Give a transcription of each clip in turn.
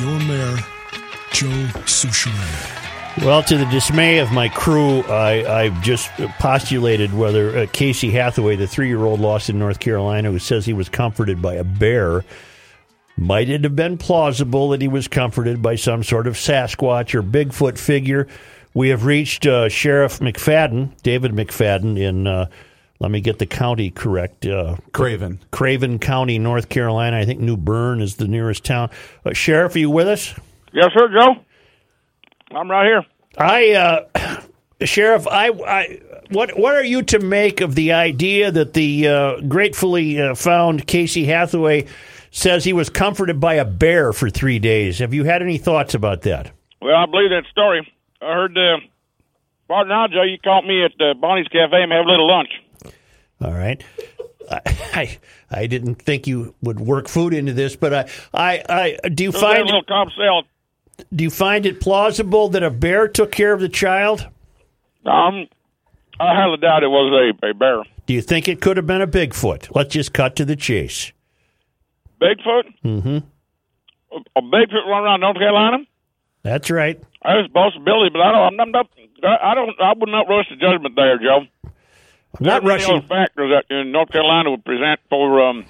your mayor, Joe Soucheray. Well, to the dismay of my crew, I, I've just postulated whether uh, Casey Hathaway, the three year old lost in North Carolina, who says he was comforted by a bear, might it have been plausible that he was comforted by some sort of Sasquatch or Bigfoot figure? We have reached uh, Sheriff McFadden, David McFadden, in, uh, let me get the county correct. Uh, Craven. Craven County, North Carolina. I think New Bern is the nearest town. Uh, Sheriff, are you with us? Yes, sir, Joe. I'm right here. I, uh, Sheriff, I, I, what, what are you to make of the idea that the uh, gratefully uh, found Casey Hathaway says he was comforted by a bear for three days? Have you had any thoughts about that? Well, I believe that story. I heard, uh, pardon now, Joe, you caught me at uh, Bonnie's Cafe and have a little lunch. All right. I, I I didn't think you would work food into this, but I I, I do you find little Cobb salad. do you find it plausible that a bear took care of the child? Um, I highly doubt it was a, a bear. Do you think it could have been a Bigfoot? Let's just cut to the chase. Bigfoot? Mm-hmm. A, a Bigfoot run around North Carolina? That's right. That's a possibility, but I don't. I'm not. I don't. I would not rush to judgment there, Joe. Not other factors that in North Carolina would present for um,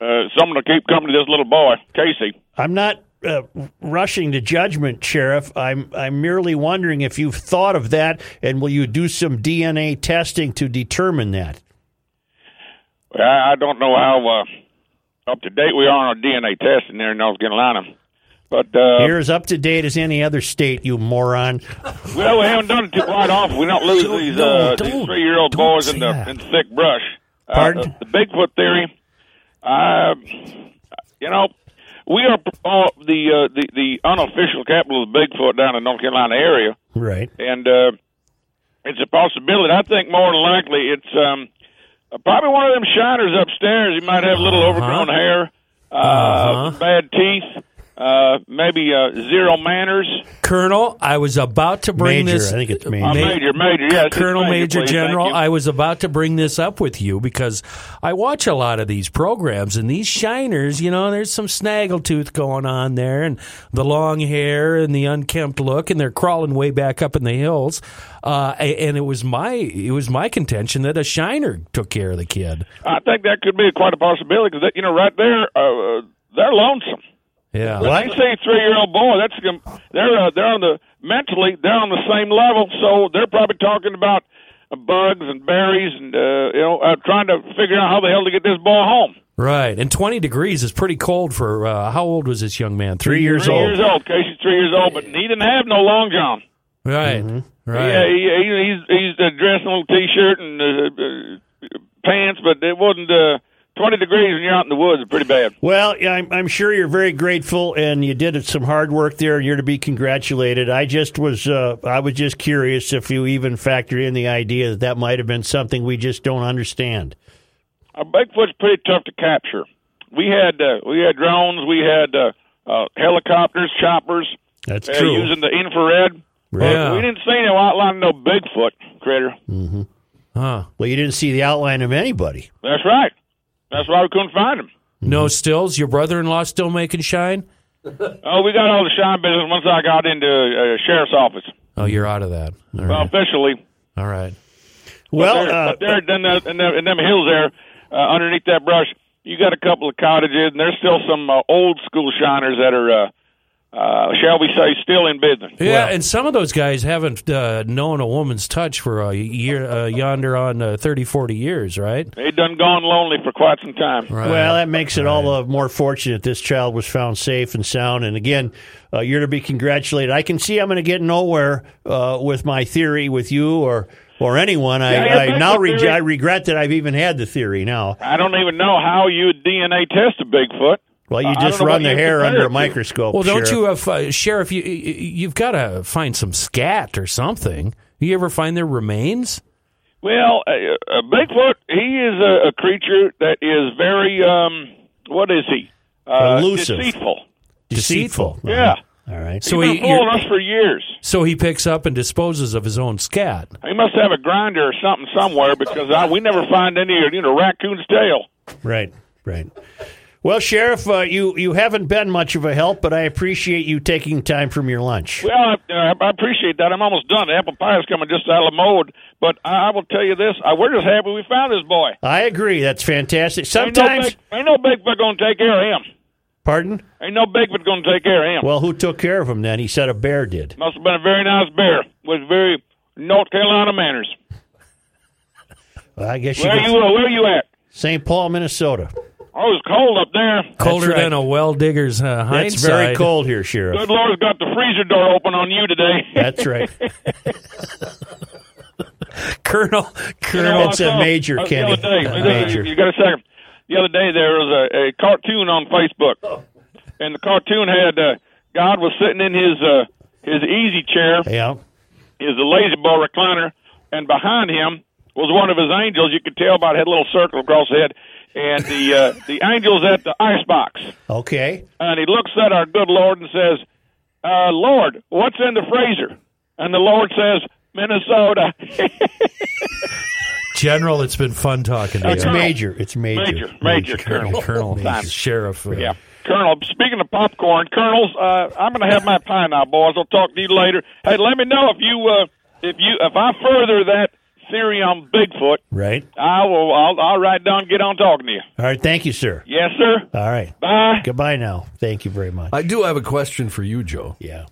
uh, someone to keep company to this little boy, Casey. I'm not uh, rushing to judgment, Sheriff. I'm I'm merely wondering if you've thought of that, and will you do some DNA testing to determine that? I, I don't know how uh, up to date we are on our DNA testing there in North Carolina, but uh, You're as up to date as any other state, you moron. well, we haven't done it too quite often. We don't lose these uh, these three year old boys in the that. in the thick brush. Uh, Pardon? the Bigfoot theory. Uh, you know, we are uh, the uh, the the unofficial capital of the Bigfoot down in the North Carolina area. Right. and uh, it's a possibility. I think more than likely it's um, uh, probably one of them shiners upstairs. He might have a little overgrown hair, uh, bad teeth, uh, maybe uh, zero manners. Colonel, I was about to bring Major, this. I think it's major. Uh, major, major, yes, Colonel Major please, General. I was about to bring this up with you because I watch a lot of these programs and these shiners, you know, there's some snaggletooth going on there and the long hair and the unkempt look and they're crawling way back up in the hills. Uh, and it was my it was my contention that a shiner took care of the kid. I think that could be quite a possibility because you know right there uh, they're lonesome. Yeah. When I see a three year old boy, that's gonna- they're uh, they're on the mentally they're on the same level, so they're probably talking about uh, bugs and berries and uh, you know uh, trying to figure out how the hell to get this boy home. Right. And 20 degrees is pretty cold for uh, how old was this young man? Three years Three old. years old. Casey's three years old, but he didn't have no long john. Right. Mm-hmm. Right. Yeah, he, he, he's he's uh, dressed in a little t-shirt and uh, uh, pants, but it wasn't uh, twenty degrees when you're out in the woods. It's pretty bad. Well, yeah, I'm, I'm sure you're very grateful, and you did some hard work there, and you're to be congratulated. I just was, uh, I was just curious if you even factored in the idea that that might have been something we just don't understand. Uh, Bigfoot's pretty tough to capture. We had uh, we had drones, we had uh, uh, helicopters, choppers, That's uh, true. using the infrared. Yeah. But we didn't see no outline of no Bigfoot critter. Huh. Well, you didn't see the outline of anybody. That's right. That's why we couldn't find him. No stills? Your brother in law still making shine? Oh, we got all the shine business once I got into uh, sheriff's office. Oh, you're out of that. All Well, right. officially. All right. Well, there, uh, but there, in, the, in, the, in them hills there, uh, underneath that brush, you got a couple of cottages, and there's still some uh, old school shiners that are, uh, uh, shall we say, still in business. Yeah, and some of those guys haven't uh, known a woman's touch for a year, uh, yonder on uh, 30, 40 years, right? They done gone lonely for quite some time. Right. Well, that makes it all the more fortunate this child was found safe and sound. And again, uh, you're to be congratulated. I can see I'm going to get nowhere uh, with my theory with you or or anyone. I, Yeah, your I now Bigfoot reg- theory- I regret that I've even had the theory now. I don't even know how you would DNA test a Bigfoot. Well, you just don't know run the hair under a microscope. Well, don't Sheriff. you have uh, sheriff? You you've got to find some scat or something. You ever find their remains? Well, uh, uh, Bigfoot, he is a, a creature that is very, um, what is he? Uh, Elusive. Deceitful. deceitful? Yeah. All right. So He's he been fooling you're- us for years. so he picks up and disposes of his own scat. He must have a grinder or something somewhere because I, we never find any, you know, raccoon's tail. Right, right. Well, Sheriff, uh, you you haven't been much of a help, but I appreciate you taking time from your lunch. Well, I, uh, I appreciate that. I'm almost done. The apple pie is coming just out of the mold. But I, I will tell you this: I, we're just happy we found this boy. I agree. That's fantastic. Ain't no, Sometimes, big, ain't no Bigfoot going to take care of him. pardon. Ain't no Bigfoot going to take care of him. Well, who took care of him then? He said a bear did. Must have been a very nice bear with very North Carolina manners. Well, I guess you. Where you uh, where you at? St. Paul, Minnesota. Oh, it's cold up there. Colder right. than a well digger's uh, That's hindsight. very cold here, Sheriff. Good Lord's got the freezer door open on you today. That's right. Colonel. You know, Colonel. It's I a saw- major, uh, Kenny. The other day, A you- major. You got a second. The other day there was a, a cartoon on Facebook, and the cartoon had uh, God was sitting in his uh, his easy chair, yeah. his lazy boy recliner, and behind him was one of his angels. You could tell by it had a little circle across the head, and the uh, the angel's at the icebox, Okay. and he looks at our good Lord and says, uh, "Lord, what's in the freezer?" And the Lord says, "Minnesota." General, it's been fun talking to It's you. Colonel. major. It's major. Major, major, Colonel. Colonel, Time. Sheriff. uh, Yeah. Colonel, speaking of popcorn, Colonels, uh, I'm going to have my pie now, boys. I'll talk to you later. Hey, let me know if you, uh, if you, if I further that theory on Bigfoot, Right. I will, I'll, I'll write down, and get on talking to you. All right. Thank you, sir. Yes, sir. All right. Bye. Goodbye now. Thank you very much. I do have a question for you, Joe. yeah.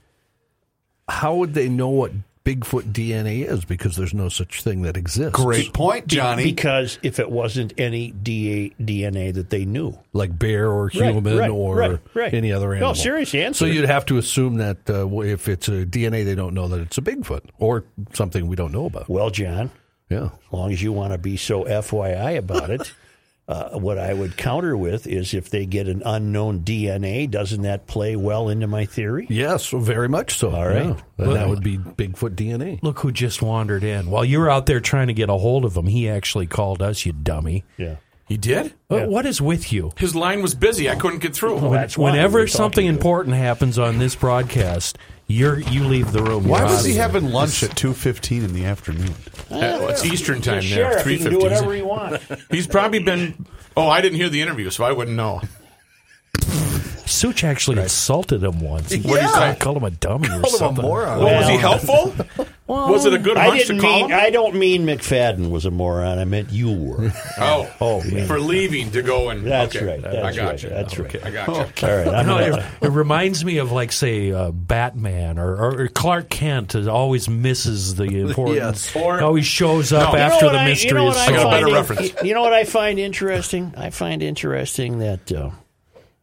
How would they know what Bigfoot DNA is? Because there's no such thing that exists. Great point, Johnny. Because if it wasn't any DA, DNA that they knew, Like bear or human right, or right, right. any other No, animal. serious answer. So you'd have to assume that uh, if it's a DNA, they don't know that it's a Bigfoot or something we don't know about. well, John, Yeah. as long as you want to be so FYI about it, uh, what I would counter with is if they get an unknown DNA, doesn't that play well into my theory? Yes, very much so. All right. Then that would be Bigfoot DNA. Look who just wandered in. While you were out there trying to get a hold of him, he actually called us, you dummy. Yeah. He did? What- what is with you? His line was busy. I couldn't get through. That's Whenever something important happens on this broadcast, you're you leave the room. Why was he of having lunch at two fifteen in the afternoon? Uh, it's Eastern time now. there. sheriff Three he can do whatever fifty. he wants. He's probably been. Oh, I didn't hear the interview, so I wouldn't know. Such actually insulted him once. He What did he say? called him a dummy or Called him a something. moron. Well, was he Well- was it a good I lunch to didn't call mean. him? I don't mean McFadden was a moron. I meant you were. oh, Oh, man. for leaving to go and. That's okay. right. I got right. you. That's right. I got you. All right. I'm No, gonna, it, it reminds me of like say uh, Batman or, or, or Clark Kent is always misses the important. Yes. Or- always shows up No. You know after what the I- mystery you know is what I got a solved. better find reference. You know what I find interesting? I find interesting that uh,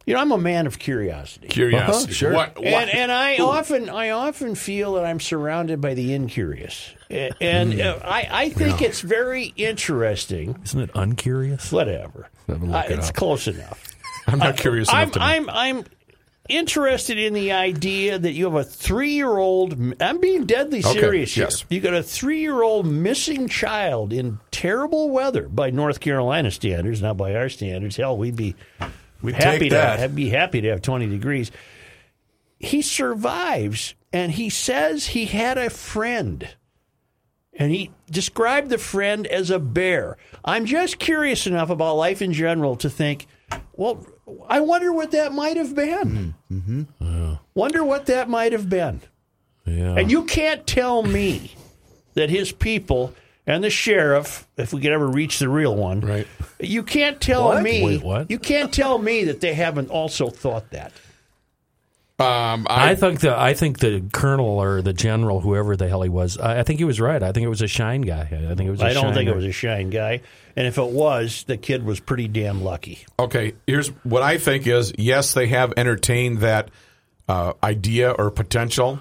you know I'm a man of curiosity. Curiosity. Uh-huh, sure. What? what? And, and I often I often feel that I'm surrounded by the incurious, and uh, I, I think it's very interesting. Isn't it uncurious? Whatever, Let me look Uh, it it's up. close enough. I'm not curious I'm. I'm I'm interested in the idea that you have a three year old. I'm being deadly Okay, serious here. yes. You got a three year old missing child in terrible weather by North Carolina standards, not by our standards. Hell, we'd be We happy to that. have, be happy to have 20 degrees. He survives, and he says he had a friend. And he described the friend as a bear. I'm just curious enough about life in general to think, well, I wonder what that might have been. Mm-hmm. Wonder what that might have been. Yeah. And you can't tell me that his people and the sheriff, if we could ever reach the real one, Right. You can't tell What? me. Wait, what? You can't tell me that they haven't also thought that. Um, I, I think the I think the colonel or the general, whoever the hell he was, I, I think he was right. I think it was a shine guy. I think it was. I I don't think it was a shine guy, and if it was, the kid was pretty damn lucky. Okay, here's what I think is yes, they have entertained that uh, idea or potential,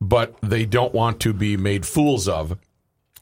but they don't want to be made fools of.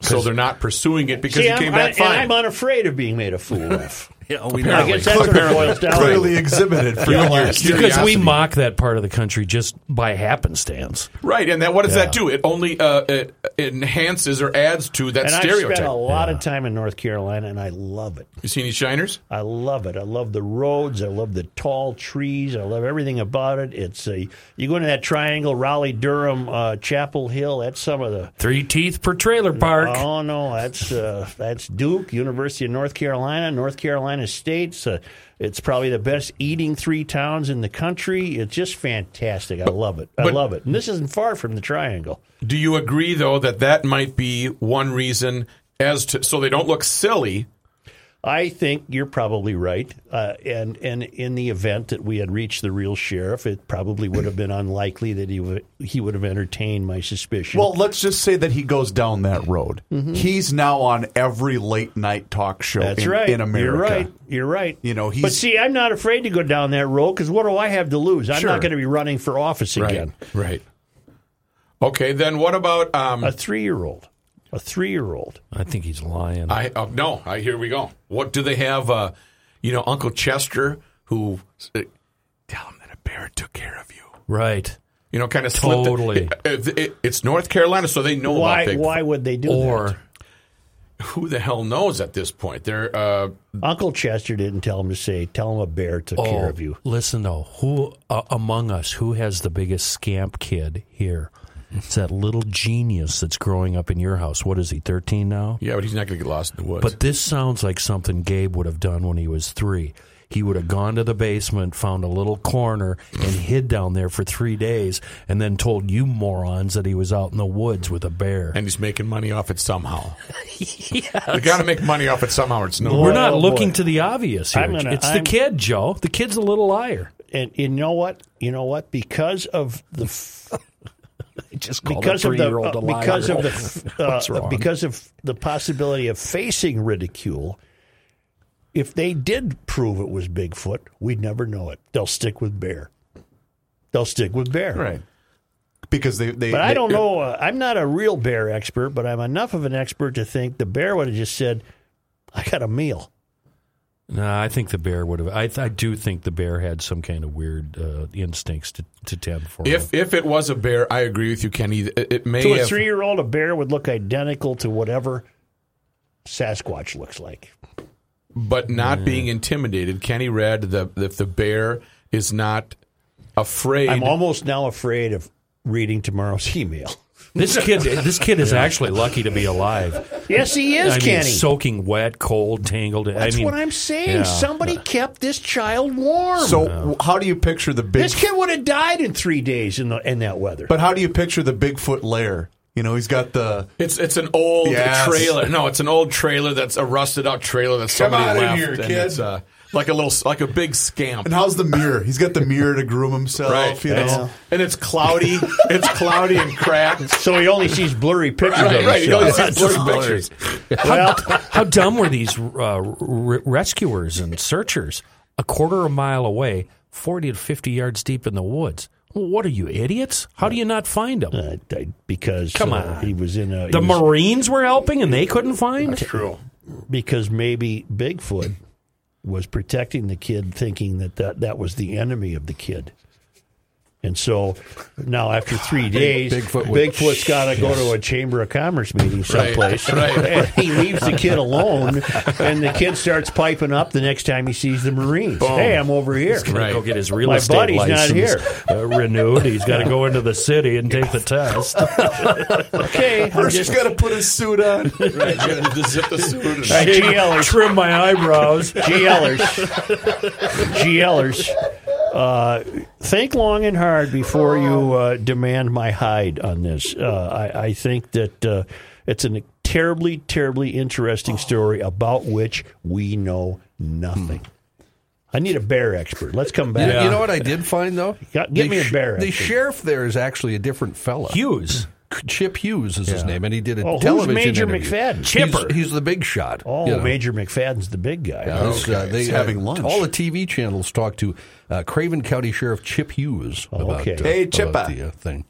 So they're not pursuing it because See, he I'm, came I, back and fine. I'm unafraid of being made a fool of. Yeah, we I guess that's what it boils down to. Clearly exhibited for You your your because we mock that part of the country just by happenstance. Right, and that what does Yeah. that do? It only uh, it, it enhances or adds to that And I've spent a lot of time in North Carolina, and I love it. you see any shiners? I love it. I love the roads. I love the tall trees. I love everything about it. It's a you go into that triangle, Raleigh, Durham, uh, Chapel Hill. That's some of the. Three teeth per trailer park. Oh no, that's uh, that's Duke, University of North Carolina, North Carolina State's. Uh, it's probably the best eating three towns in the country. It's just fantastic. I love it. I but- love it. And this isn't far from the triangle. Do you agree though that that might be one reason as to so they don't look silly? I think you're probably right. Uh, and and in the event that we had reached the real sheriff, it probably would have been unlikely that he would he would have entertained my suspicion. Well, let's just say that he goes down that road. Mm-hmm. He's now on every late night talk show that's in, right. in America. You're right. You're right. You know, he's- but see, I'm not afraid to go down that road because what do I have to lose? I'm Sure. not going to be running for office again. Right. Okay, then what about um, A three year old. A three year old. I think he's lying. I uh, no, I here we go. What do they have? Uh, you know, Uncle Chester, who uh, tell him that a bear took care of you. right. You know, kind of slip the- Totally. it- it- it's North Carolina, so they know Why? about Why would they do Or that? Who the hell knows at this point? They're uh, Uncle Chester didn't tell him to say. Tell him a bear took care of you. Oh, Listen though, who uh, among us who has the biggest scamp kid here? It's that little genius that's growing up in your house. What is he? Thirteen now. yeah, but he's not going to get lost in the woods. But this sounds like something Gabe would have done when he was three. He would have gone to the basement, found a little corner, and hid down there for three days, and then told you morons that he was out in the woods with a bear. and he's making money off it somehow. You got to make money off it somehow. It's no. We're not oh, looking boy. to the obvious here. I'm gonna- it's I'm- the kid, Joe. The kid's a little liar. And you know what? You know what? Because of the f- Just because of the uh, because of the uh, because of the possibility of facing ridicule. If they did prove it was Bigfoot, we'd never know it. They'll stick with bear. They'll stick with bear. right because they. they But I don't know. Uh, I'm not a real bear expert, but I'm enough of an expert to think the bear would have just said, "I got a meal." No, I think the bear would have. I, I do think the bear had some kind of weird uh, instincts to, to tend for If him. if it was a bear, I agree with you, Kenny. It, it may To a have. three year old, a bear would look identical to whatever Sasquatch looks like. but not being intimidated. Kenny read the if the bear is not afraid. I'm almost now afraid of reading tomorrow's email. This kid, this kid is actually lucky to be alive. Yes, he is, I mean, Kenny. soaking wet, cold, tangled. That's I mean, what I'm saying. yeah. Somebody kept this child warm. So w- how do you picture the big? this kid would have died in three days in the in that weather. But how do you picture the Bigfoot lair? You know, he's got the. It's it's an old Yes. trailer. No, it's an old trailer that's a rusted out trailer that somebody on in left. here, and kid. Uh, It's uh, like a little like a big scamp. And how's the mirror? He's got the mirror to groom himself. Right, You and, know. it's, and it's cloudy. it's cloudy and cracked. so he only sees blurry pictures Right, of right. You himself. only see blurry pictures. Well, How dumb were these uh, r- rescuers and searchers a quarter of a mile away, 40 to 50 yards deep in the woods? Well, what are you, idiots? How do you not find them? uh, because Come uh, on. he was in a the was- Marines were helping and they couldn't find? True. because maybe Bigfoot was protecting the kid, thinking that that, that was the enemy of the kid. And so now, after three days, Bigfoot would- Bigfoot's got to go to a chamber of commerce meeting someplace, right. and he leaves the kid alone. And the kid starts piping up the next time he sees the Marines. Hey, I'm over here. Gonna Go get his real My estate buddy's not license here. Uh, renewed. He's got to go into the city and take the test. Okay, I'm First, just, he's got to put his suit on. Right. You got to zip the suit. and- All right, GLers, Trim my eyebrows. GLers, GLers. Uh, think long and hard before you uh, demand my hide on this. Uh, I, I think that uh, it's a terribly, terribly interesting story about which we know nothing. I need a bear expert. Let's come back. Yeah. You know what I did find though? Got- give The me a sh- bear The expert. sheriff there is actually a different fella. Hughes. Chip Hughes is his name, and he did a Oh, who's television Major interview. McFadden? Chipper. He's, he's the big shot. Oh, you know. Major McFadden's the big guy. Yeah, this, uh, they, He's having lunch. All the TV channels talk to uh, Craven County Sheriff Chip Hughes about, okay. uh, Hey, about the uh, thing.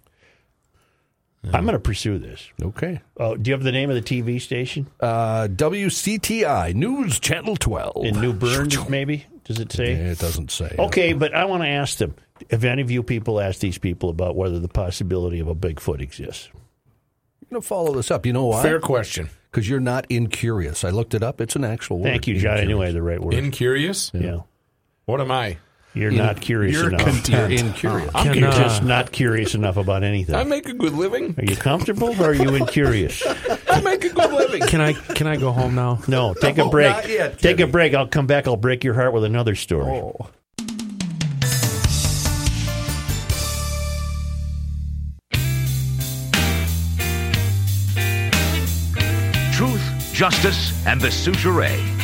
I'm going to pursue this. Okay. Oh, do you have the name of the TV station Uh, WCTI News Channel 12. in New Bern? Maybe does it say? It doesn't say. Okay, but I want to ask them: Have any of you people asked these people about whether the possibility of a Bigfoot exists? I'm going to follow this up. You know why? Fair question. Because you're not incurious. I looked it up. It's an actual word. Thank you, John. I knew I had the right word. Incurious? yeah, What am I? You're not curious you're enough. You're incurious. I'm Can, You're uh, just not curious enough about anything. I make a good living. are you comfortable or are you incurious? I make a good living. Can I can I go home now? No, take a break. not yet, take a break. I'll come back. I'll break your heart with another story. Oh. Truth, justice, and the suture.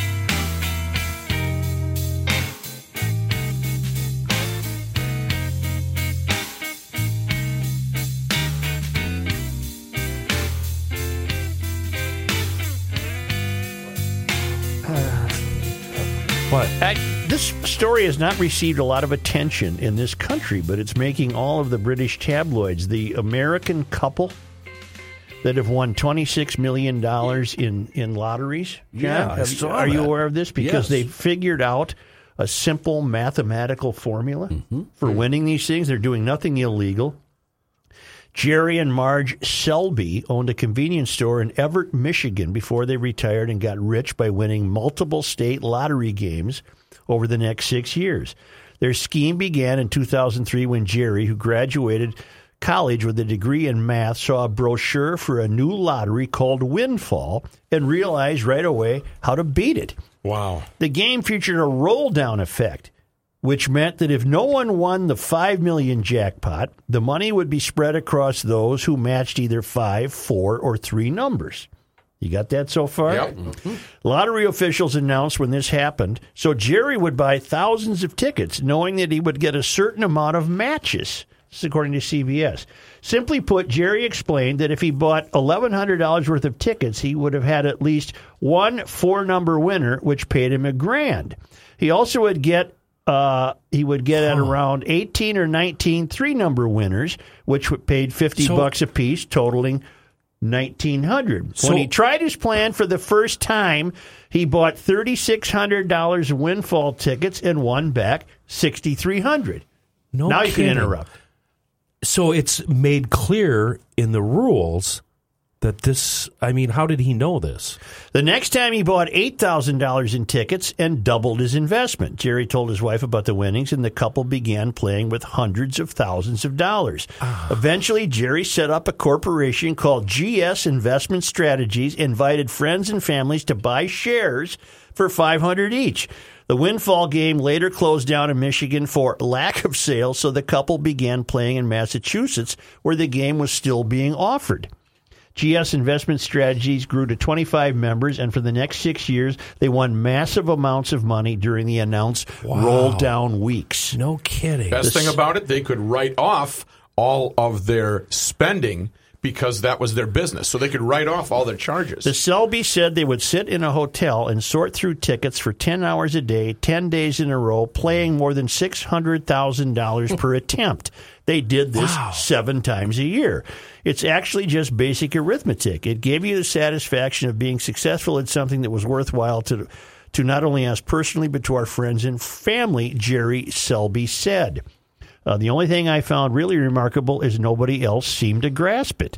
What? I, this story has not received a lot of attention in this country, but it's making all of the British tabloids. The American couple that have won $26 million in, in lotteries. John, Yeah, have- are you aware of this? Because Yes. they figured out a simple mathematical formula Mm-hmm. for winning these things. They're doing nothing illegal. Jerry and Marge Selbee owned a convenience store in Evart, Michigan before they retired and got rich by winning multiple state lottery games over the next six years. Their scheme began in 2003 when Jerry, who graduated college with a degree in math, saw a brochure for a new lottery called Winfall and realized right away how to beat it. Wow. The game featured a roll down effect, which meant that if no one won the 5 million jackpot, the money would be spread across those who matched either 5, 4, or 3 numbers. You got that so far? Yep. Mm-hmm. Lottery officials announced when this happened, so Jerry would buy thousands of tickets, knowing that he would get a certain amount of matches. This is according to CBS. Simply put, Jerry explained that if he bought $1,100 worth of tickets, he would have had at least one four number winner, which paid him a grand. He also would get. Uh, he would get at around 18 or 19 three number winners, which paid 50 So- bucks a piece, totaling 1900 So- when he tried his plan for the first time he bought $3600 Winfall tickets and won back 6300 No now you can interrupt. So it's made clear in the rules that this. I mean, how did he know this? the next time he bought $8000 in tickets and doubled his investment jerry told his wife about the winnings and the couple began playing with hundreds of thousands of dollars ah. eventually jerry set up a corporation called gs investment strategies invited friends and families to buy shares for 500 each the Winfall game later closed down in Michigan for lack of sales, so the couple began playing in Massachusetts, where the game was still being offered. GS Investment Strategies grew to 25 members, and for the next six years, they won massive amounts of money during the announced roll down weeks. No kidding. Best thing about it, they could write off all of their spending because that was their business. So they could write off all their charges. The Selbee said they would sit in a hotel and sort through tickets for 10 hours a day, 10 days in a row, playing more than $600,000 per attempt. They did this seven times a year. It's actually just basic arithmetic. It gave you the satisfaction of being successful at something that was worthwhile to, to not only us personally, but to our friends and family, Jerry Selbee said. Uh, the only thing I found really remarkable is nobody else seemed to grasp it.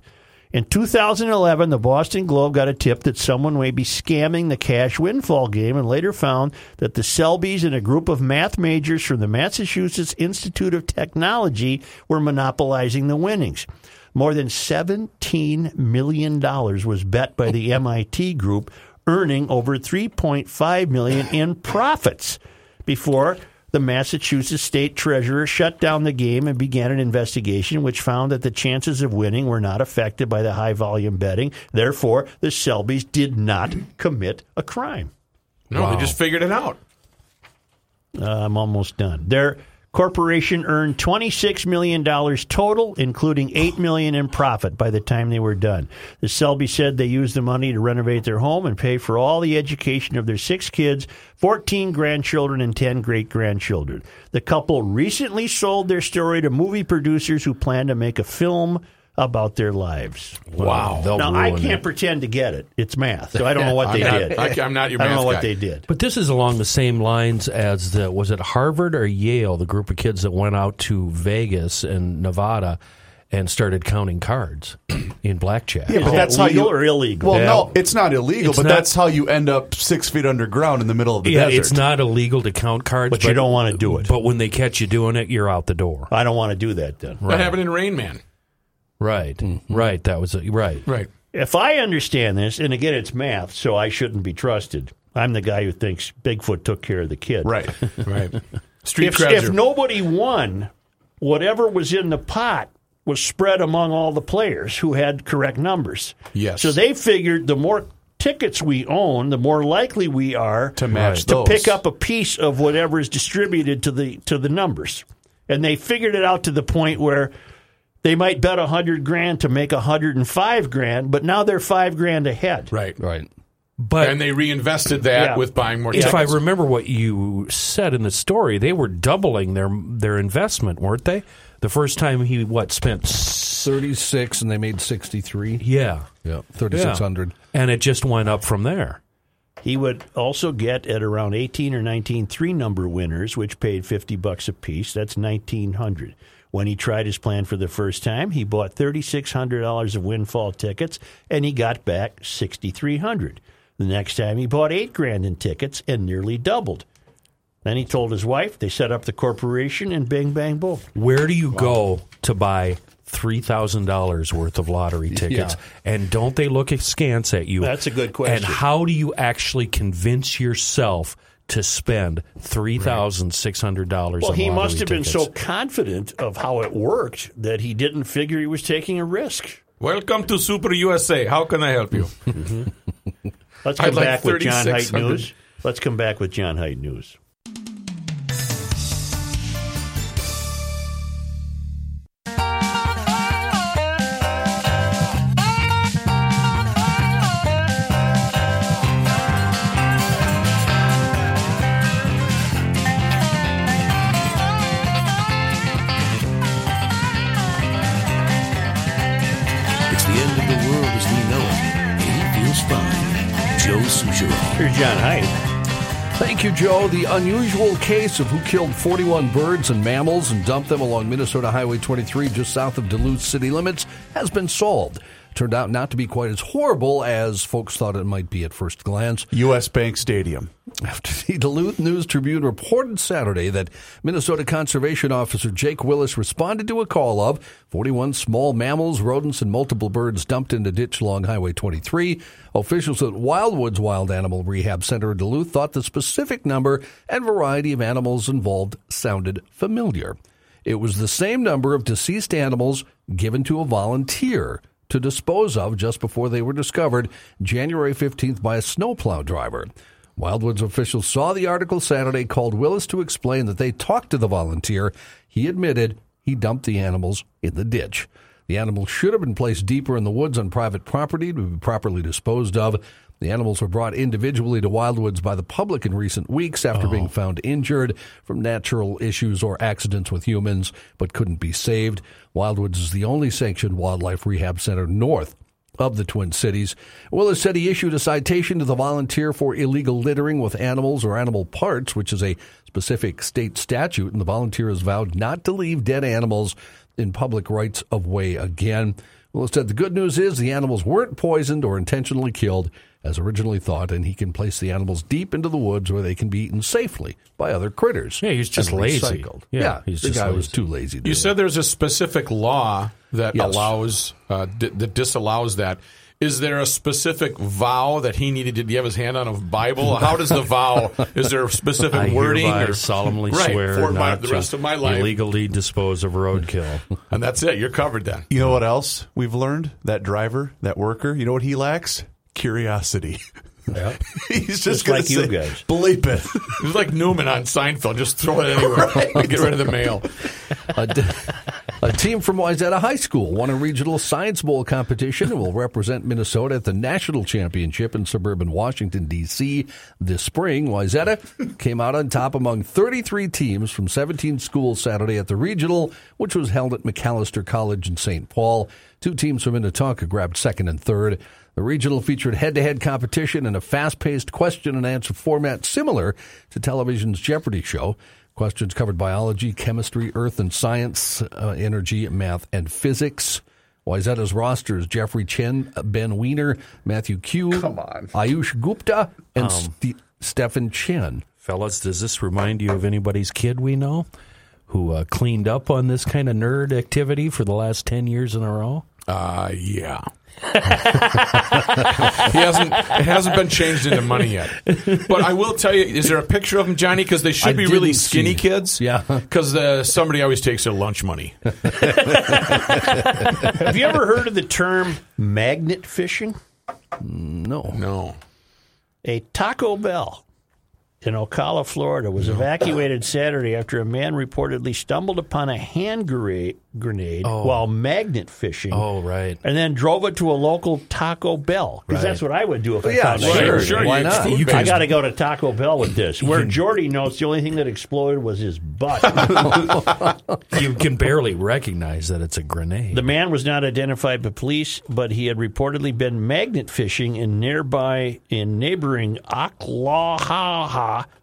In 2011, the Boston Globe got a tip that someone may be scamming the cash WinFall game and later found that the Selbees and a group of math majors from the Massachusetts Institute of Technology were monopolizing the winnings. More than $17 million was bet by the MIT group, earning over 3.5 million in profits before the Massachusetts state treasurer shut down the game and began an investigation which found that the chances of winning were not affected by the high volume betting. Therefore, the Selbees did not commit a crime. no, they just figured it out. Uh, I'm almost done. Their corporation earned $26 million total, including 8 million in profit by the time they were done. The Selbee said they used the money to renovate their home and pay for all the education of their six kids, 14 grandchildren, and 10 great grandchildren. The couple recently sold their story to movie producers who plan to make a film about their lives. Wow. They'll now I can't it. pretend to get it. It's math, so I don't know what they not- did. I- I'm not your I don't math know what guy. they did. But this is along the same lines as the was it Harvard or Yale, the group of kids that went out to Vegas and Nevada and started counting cards in blackjack. Yeah, but that that's how you or illegal? Well, Yeah. no, it's not illegal, It's but not- that's how you end up six feet underground in the middle of the yeah, desert. it's not illegal to count cards, But you don't wanna do it. But when they catch you doing it, you're out the door. I don't want to do that then. What happened in Rain Man? Right, mm-hmm. right. That was a, right. Right. If I understand this, and again, it's math, so I shouldn't be trusted. I'm the guy who thinks Bigfoot took care of the kid. right. Right. Street If, if are- nobody won, whatever was in the pot was spread among all the players who had correct numbers. Yes. So they figured the more tickets we own, the more likely we are To match to those. pick up a piece of whatever is distributed to the to the numbers. And they figured it out to the point where they might bet a hundred grand to make a hundred and five grand, but now they're five grand ahead. right. Right. But And they reinvested that Yeah. with buying more if I remember what you said in the story, they were doubling their their investment, weren't they? The first time he what spent? 36 and they made 63. Yeah, Yeah. 3600. and it just went up from there. He would also get at around 18 or nineteen three number winners, which paid 50 bucks a piece. That's 1900. When he tried his plan for the first time, he bought $3,600 of Winfall tickets and he got back 6300 The next time he bought 8 grand in tickets and nearly doubled. Then he told his wife, they set up the corporation and bing bang boom. Where do you go to buy three thousand dollars worth of lottery tickets? And don't they look askance at you? That's a good question. And how do you actually convince yourself to spend three thousand six hundred dollars? Well, on he must have been so confident of how it worked that he didn't figure he was taking a risk. Welcome to Super USA. How can I help you? Let's I'd come like back with John Height News. Let's come back with John Height News. John Height. Thank you, Joe. The unusual case of who killed 41 birds and mammals and dumped them along Minnesota Highway 23 just south of Duluth city limits has been solved. Turned out not to be quite as horrible as folks thought it might be at first glance. U.S. Bank Stadium. After the Duluth News Tribune reported Saturday that Minnesota Conservation Officer Jake Willis responded to a call of 41 small mammals, rodents, and multiple birds dumped in a ditch along Highway 23, officials at Wildwoods Wild Animal Rehab Center in Duluth thought the specific number and variety of animals involved sounded familiar. It was the same number of deceased animals given to a volunteer to dispose of just before they were discovered January 15th by a snowplow driver. Wildwoods officials saw the article Saturday, called Willis to explain that they talked to the volunteer. He admitted he dumped the animals in the ditch. The animals should have been placed deeper in the woods on private property to be properly disposed of. The animals were brought individually to Wildwoods by the public in recent weeks after being oh. found injured from natural issues or accidents with humans, but couldn't be saved. Wildwoods is the only sanctioned wildlife rehab center north of the Twin Cities. Willis said he issued a citation to the volunteer for illegal littering with animals or animal parts, which is a specific state statute, and the volunteer has vowed not to leave dead animals in public rights of way again. Willis said the good news is the animals weren't poisoned or intentionally killed as originally thought, and he can place the animals deep into the woods where they can be eaten safely by other critters. Yeah, he's just and lazy. recycled. Yeah, Yeah, he's the just guy was too lazy. To You said it. there's a specific law that Yes. allows uh, di- that disallows that. Is there a specific vow that he needed? Did he have his hand on a Bible? How does the vow? Is there a specific I wording? hereby or, solemnly right, swear for my, not the to rest of my life, illegally dispose of roadkill. and that's it. You're covered then. You know what else we've learned? That driver, that worker, you know what he lacks? Curiosity. He's just, Just like you say, guys. Bleep it. Was like Newman on Seinfeld. Just throw it anywhere. And get rid of the mail. A, de- A team from Wayzata High School won a regional Science Bowl competition and will represent Minnesota at the national championship in suburban Washington, D.C. this spring. Wayzata came out on top among 33 teams from 17 schools Saturday at the regional, which was held at Macalester College in St. Paul. Two teams from Minnetonka grabbed second and third. The regional featured head to head competition in a fast paced question and answer format similar to television's Jeopardy show. Questions covered biology, chemistry, earth and science, uh, energy, math, and physics. Wayzata's rosters Jeffrey Chen, Ben Weiner, Matthew Q, Come on. Ayush Gupta, and Ste- Stephen Chen. Fellas, does this remind you of anybody's kid we know who uh, cleaned up on this kind of nerd activity for the last 10 years in a row? Uh, yeah. he hasn't. It hasn't been changed into money yet. But I will tell you, is there a picture of him, Johnny? Because they should I be really skinny see. kids. Yeah. Because uh, somebody always takes their lunch money. Have you ever heard of the term magnet fishing? No. No. A Taco Bell in Ocala, Florida, was evacuated Saturday after a man reportedly stumbled upon a hand grenade, grenade while magnet fishing. Oh, right. And then drove it to a local Taco Bell because Right. that's what I would do if I Yeah, found a sure, sure. Why not? You. I got to go to Taco Bell with this. Where Jordy notes the only thing that exploded was his butt. You can barely recognize that it's a grenade. the man was not identified by police, but he had reportedly been magnet fishing in nearby in neighboring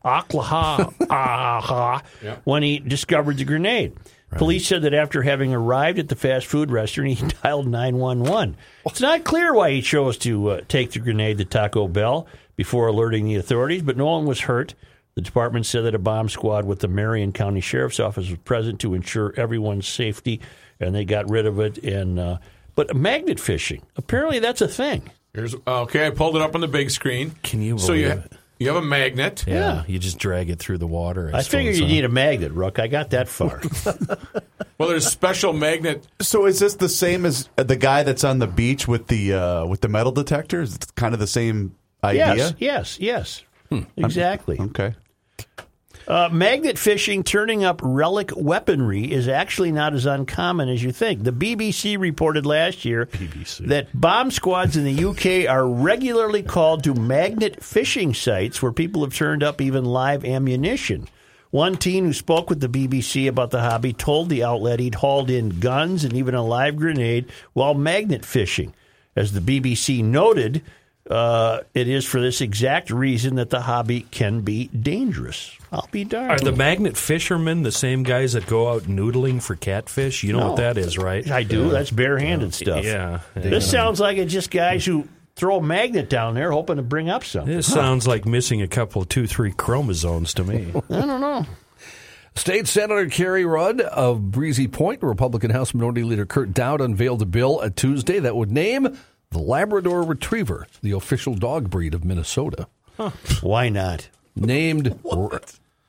Oklaha, Oklaha, when he discovered the grenade. Police said that after having arrived at the fast food restaurant, he dialed 911. It's not clear why he chose to uh, take the grenade to Taco Bell before alerting the authorities, but no one was hurt. The department said that a bomb squad with the Marion County Sheriff's Office was present to ensure everyone's safety, and they got rid of it. And uh, but magnet fishing, apparently that's a thing. Here's okay. I pulled it up on the big screen. Can you So you it? You have a magnet. yeah, you just drag it through the water. I figured you need a magnet, Rook. I got that far. Well, there's special magnet. So is this the same as the guy that's on the beach with the uh, with the metal detector? Is it kind of the same idea? yes, yes, yes, exactly. Okay. Uh, magnet fishing turning up relic weaponry is actually not as uncommon as you think. The BBC reported last year that bomb squads in the UK are regularly called to magnet fishing sites where people have turned up even live ammunition. One teen who spoke with the BBC about the hobby told the outlet he'd hauled in guns and even a live grenade while magnet fishing. As the BBC noted, uh, it is for this exact reason that the hobby can be dangerous. I'll be darned. Are the magnet fishermen the same guys that go out noodling for catfish? You know No. what that is, right? I do. That's barehanded stuff. Yeah. This sounds like it's just guys who throw a magnet down there hoping to bring up something. This sounds like missing a couple two, three chromosomes to me. I don't know. State Senator Carrie Ruud of Breezy Point, Republican House Minority Leader Kurt Daudt unveiled a bill at Tuesday that would name the Labrador Retriever the official dog breed of Minnesota. Why not? Named Ra-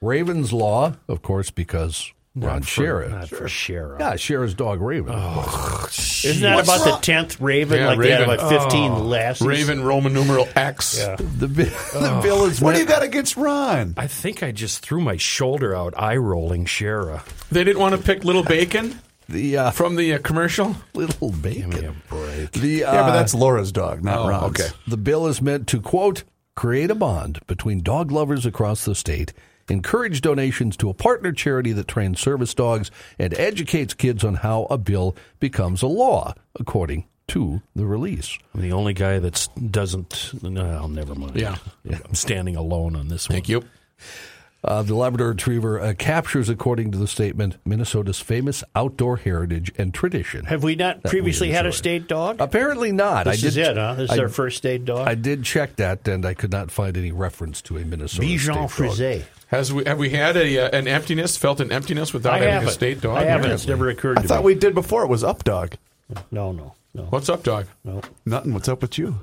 Raven's Law, of course, because Ron Schara. Not for Schara. Yeah, Schara's dog Raven. Isn't that about the tenth Raven? Yeah, like they had Raven. about fifteen oh. lassies. Raven Roman numeral X. The, bi- the oh. bill is What do you got against Ron? I think I just threw my shoulder out, eye rolling Schara. They didn't want to pick Little Bacon the uh, from the uh, commercial. little bacon. Give me a break. The, uh, yeah, but that's Laura's dog, not oh, Ron's. okay. The bill is meant to, quote, create a bond between dog lovers across the state, encourage donations to a partner charity that trains service dogs, and educates kids on how a bill becomes a law, according to the release. I'm the only guy that doesn't. No, never mind. Yeah. I'm standing alone on this one. Thank you. Uh, the Labrador Retriever uh, captures, according to the statement, Minnesota's famous outdoor heritage and tradition. Have we not we previously had a state dog? Apparently not. this I is did, it, huh? This is our first state dog. I did check that, and I could not find any reference to a Minnesota Bichon state dog. Frisé. Has we have we had a uh, an emptiness? Felt an emptiness without I having haven't. a state dog? I haven't. Really? It's never occurred I to thought me. we did before. It was up dog. No, no, no, What's up, dog? no. Nothing. What's up with you?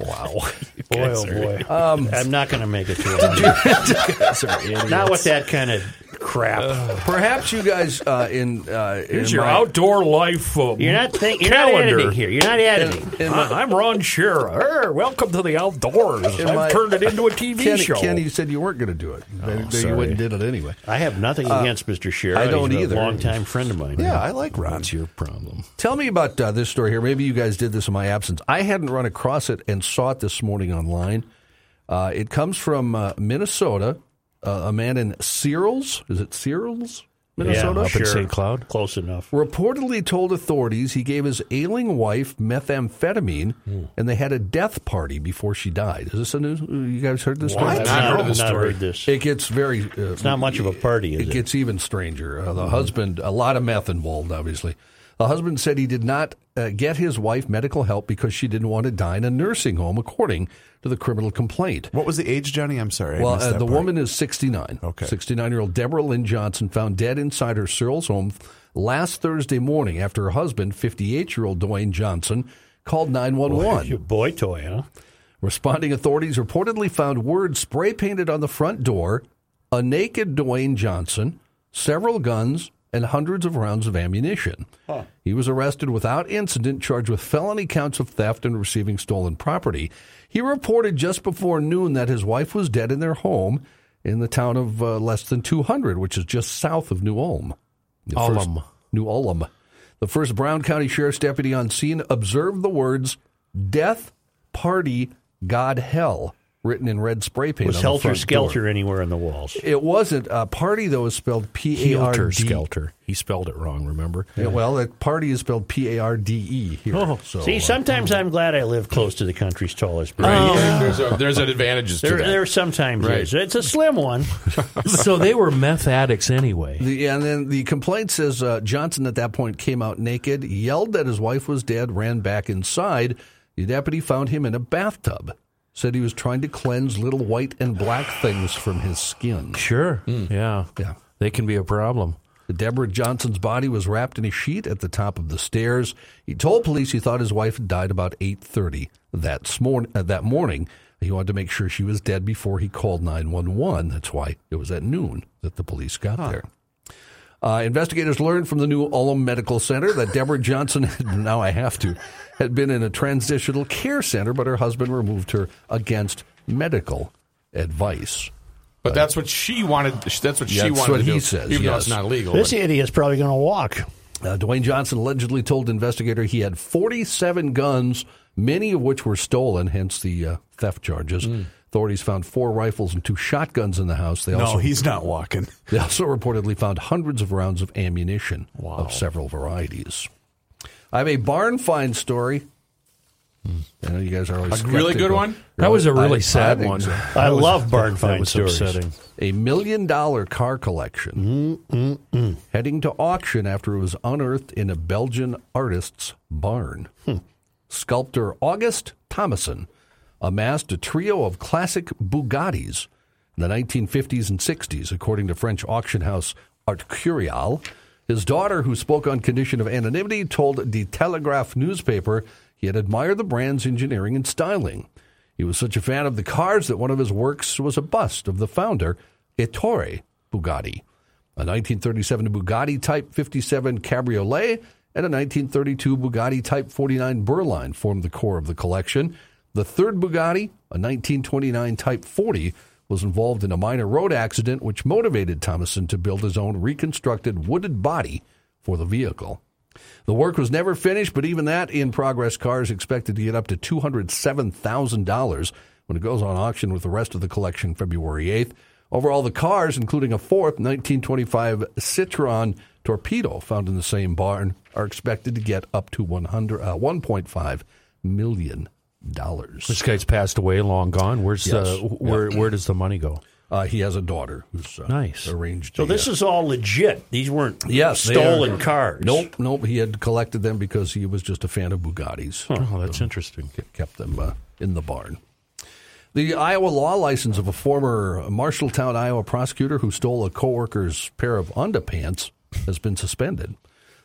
Wow. Boy, oh boy. I'm not going to make it to it. Not with that kind of crap. Perhaps you guys uh, in uh, Here's in your my- outdoor life. Um, You're not think, you're not calendar. editing here. You're not editing. in my- I- I'm Ron Shearer. Hey, welcome to the outdoors. In I've my- turned it into a TV Kenny, show. Kenny, you said you weren't going to do it. Then- then you went and did it anyway. I have nothing against Mr. Shearer. Uh, I don't He's either. A longtime friend of mine. Yeah, I like Ron. What's your problem? Tell me about uh, this story here. Maybe you guys did this in my absence. I hadn't run across it and saw it this morning online. Uh, it comes from uh, Minnesota. Uh, a man in Searles, is it Searles, Minnesota? up in St. Cloud? Close enough. reportedly told authorities he gave his ailing wife methamphetamine and they had a death party before she died. Is this a news? You guys heard this story? I've Not heard of this not story. heard this. It gets very. Uh, It's not much of a party, is it it? gets even stranger. Uh, the husband, a lot of meth involved, obviously. The husband said he did not uh, get his wife medical help because she didn't want to die in a nursing home, according to the criminal complaint. What was the age, Johnny? I'm sorry. Well, uh, the part. woman is 69. Okay. 69 year old Deborah Lynn Johnson found dead inside her Searles home last Thursday morning after her husband, 58 year old Dwayne Johnson, called 911. Your boy toy, huh? Responding authorities reportedly found words spray painted on the front door, a naked Dwayne Johnson, several guns, and hundreds of rounds of ammunition. He was arrested without incident, charged with felony counts of theft and receiving stolen property. He reported just before noon that his wife was dead in their home in the town of uh, less than 200, which is just south of New Ulm. The first- Ulm. New Ulm. The first Brown County Sheriff's deputy on scene observed the words "Death, Party, God, Hell" written in red spray paint. Was Helter Skelter door. anywhere in the walls? It wasn't. Uh, party though is spelled P A R Helter D. Skelter. He spelled it wrong, remember? Yeah, well, that party is spelled P A R D E here. Oh, so, See, uh, sometimes I'm glad I live close to the country's tallest bridge. Right. There's, a, there's an advantages to There, that. there sometimes Right. is. It's a slim one. so they were meth addicts anyway. The, and then the complaint says uh, Johnson at that point came out naked, yelled that his wife was dead, ran back inside. The deputy found him in a bathtub. Said he was trying to cleanse little white and black things from his skin. Sure. Yeah. Yeah. They can be a problem. Deborah Johnson's body was wrapped in a sheet at the top of the stairs. He told police he thought his wife had died about 8:30 that smorn- uh, that morning. He wanted to make sure she was dead before he called 911. That's why it was at noon that the police got there. Uh, investigators learned from the new Ulm Medical Center that Deborah Johnson, had, now I have to, had been in a transitional care center, but her husband removed her against medical advice. but that's what she wanted. That's what she That's wanted what to do, he says, even though it's not legal. This but- idiot's probably going to walk. Uh, Dwayne Johnson allegedly told investigator he had 47 guns, many of which were stolen, hence the uh, theft charges. Authorities found four rifles and two shotguns in the house. They No, also he's not walking. they also reportedly found hundreds of rounds of ammunition of several varieties. I have a barn find story. I know you guys are always A really good skeptical. one? That was a really I- sad I one. so. I love barn That find was stories. upsetting. A million dollar car collection heading to auction after it was unearthed in a Belgian artist's barn. Hmm. Sculptor August Thomason amassed a trio of classic Bugattis in the 1950s and 60s, according to French auction house Artcurial. His daughter, who spoke on condition of anonymity, told the Telegraph newspaper he had admired the brand's engineering and styling. He was such a fan of the cars that one of his works was a bust of the founder, Ettore Bugatti. A 1937 Bugatti Type 57 Cabriolet and a 1932 Bugatti Type 49 Berline formed the core of the collection. The third Bugatti, a 1929 Type 40, was involved in a minor road accident which motivated Thomason to build his own reconstructed wooded body for the vehicle. The work was never finished, but even that in progress car is expected to get up to $207,000 when it goes on auction with the rest of the collection February 8th. Overall, the cars, including a fourth 1925 Citroen Torpedo found in the same barn, are expected to get up to 100, uh, $1.5 million. This guy's passed away, long gone. Where's Yes. uh, where where does the money go? Uh, he has a daughter who's uh, Nice. arranged. So this is all legit. These weren't yes, stolen are- cars. Nope, nope. He had collected them because he was just a fan of Bugattis. Oh, that's interesting. kept them uh, in the barn. The Iowa law license of a former Marshalltown, Iowa prosecutor who stole a coworker's pair of underpants has been suspended.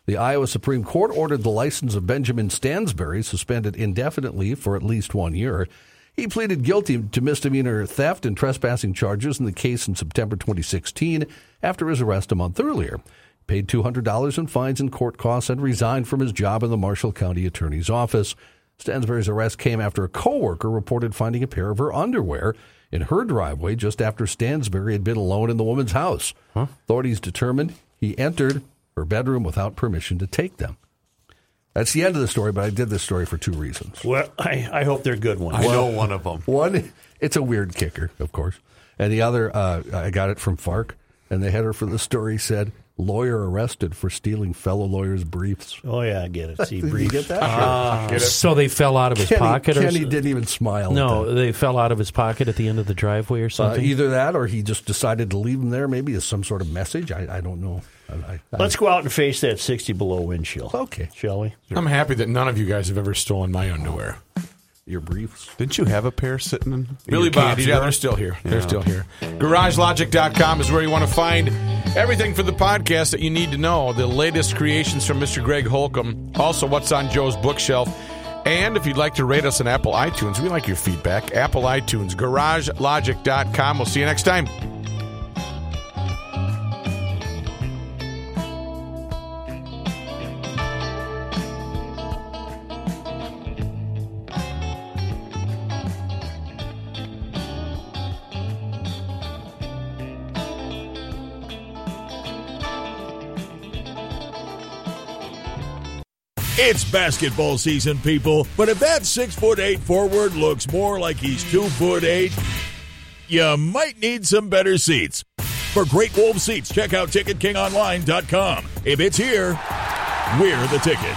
The Iowa Supreme Court ordered the license of Benjamin Stansbury suspended indefinitely for at least one year. He pleaded guilty to misdemeanor theft and trespassing charges in the case in September 2016 after his arrest a month earlier. Paid $200 in fines and court costs and resigned from his job in the Marshall County Attorney's Office. Stansbury's arrest came after a coworker reported finding a pair of her underwear in her driveway just after Stansbury had been alone in the woman's house. Authorities determined he entered her bedroom without permission to take them. That's the end of the story, but I did this story for two reasons. Well, I, I hope they're good ones. I know one of them. One, it's a weird kicker, of course. And the other, uh, I got it from Fark, and the header for the story said, lawyer arrested for stealing fellow lawyer's briefs. Oh yeah, I get it. See, Did you briefs. get that? Ah, so they fell out of his Kenny, pocket, or Kenny didn't even smile. at no, that. they fell out of his pocket at the end of the driveway or Uh, something. either that or he just decided to leave them there, maybe as some sort of message. I, I don't know. I, I, Let's go out and face that 60 below wind chill. Okay. Shall we? I'm happy that none of you guys have ever stolen my underwear. Your briefs. Didn't you have a pair sitting in Billy Bob's, yeah, they're still here. They're Yeah. still here. GarageLogic.com is where you want to find everything for the podcast that you need to know. The latest creations from Mr. Greg Holcomb. Also, what's on Joe's bookshelf. And if you'd like to rate us on Apple iTunes, we like your feedback. Apple iTunes, GarageLogic.com. We'll see you next time. It's basketball season, people. But if that six foot eight forward looks more like he's two foot eight, you might need some better seats. For Great Wolf seats, check out TicketKingOnline.com. If it's here, we're the ticket.